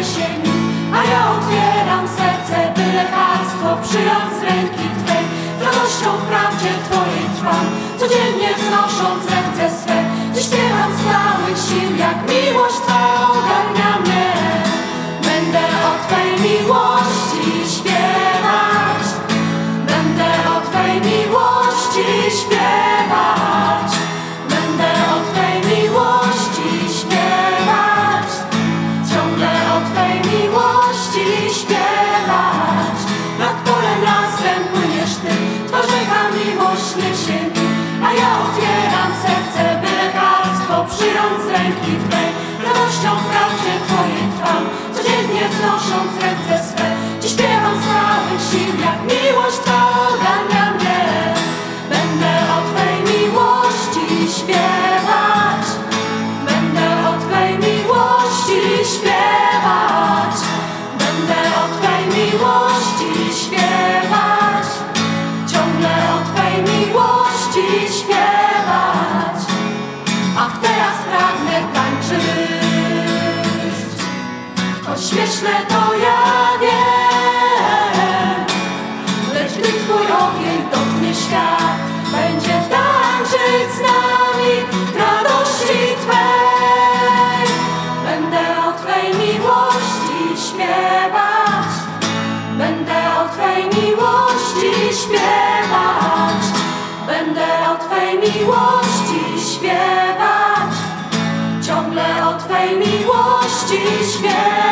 a ja otwieram serce, by lekarstwo przyjąć z ręki Twej. Z radością wprawdzie Twojej trwam, codziennie wznosząc ręce swe. Dziś śpiewam z całych sił, jak miłość Twa ogarnia mnie. Będę o Twej miłości śpiewać, będę o Twej miłości śpiewać, Radością wprawdzie Twojej trwam, codziennie wznosząc ręce swe. Dziś śpiewam z całych sił, jak miłość Twa ogarnia. Będę o Twej miłości śpiewać, będę o Twej miłości śpiewać, będę o Twej miłości śpiewać, ciągle o Twej miłości śpiewać. Ach, teraz pragnę tańczyć, choć śmieszne to ja wiem. Lecz gdy twój ogień dotknie świat, będzie tańczyć z nami w radości twej. Będę o twej miłości śpiewać, będę o twej miłości śpiewać, będę o twej miłości śpiewać ciągle o Twej miłości śpiewać.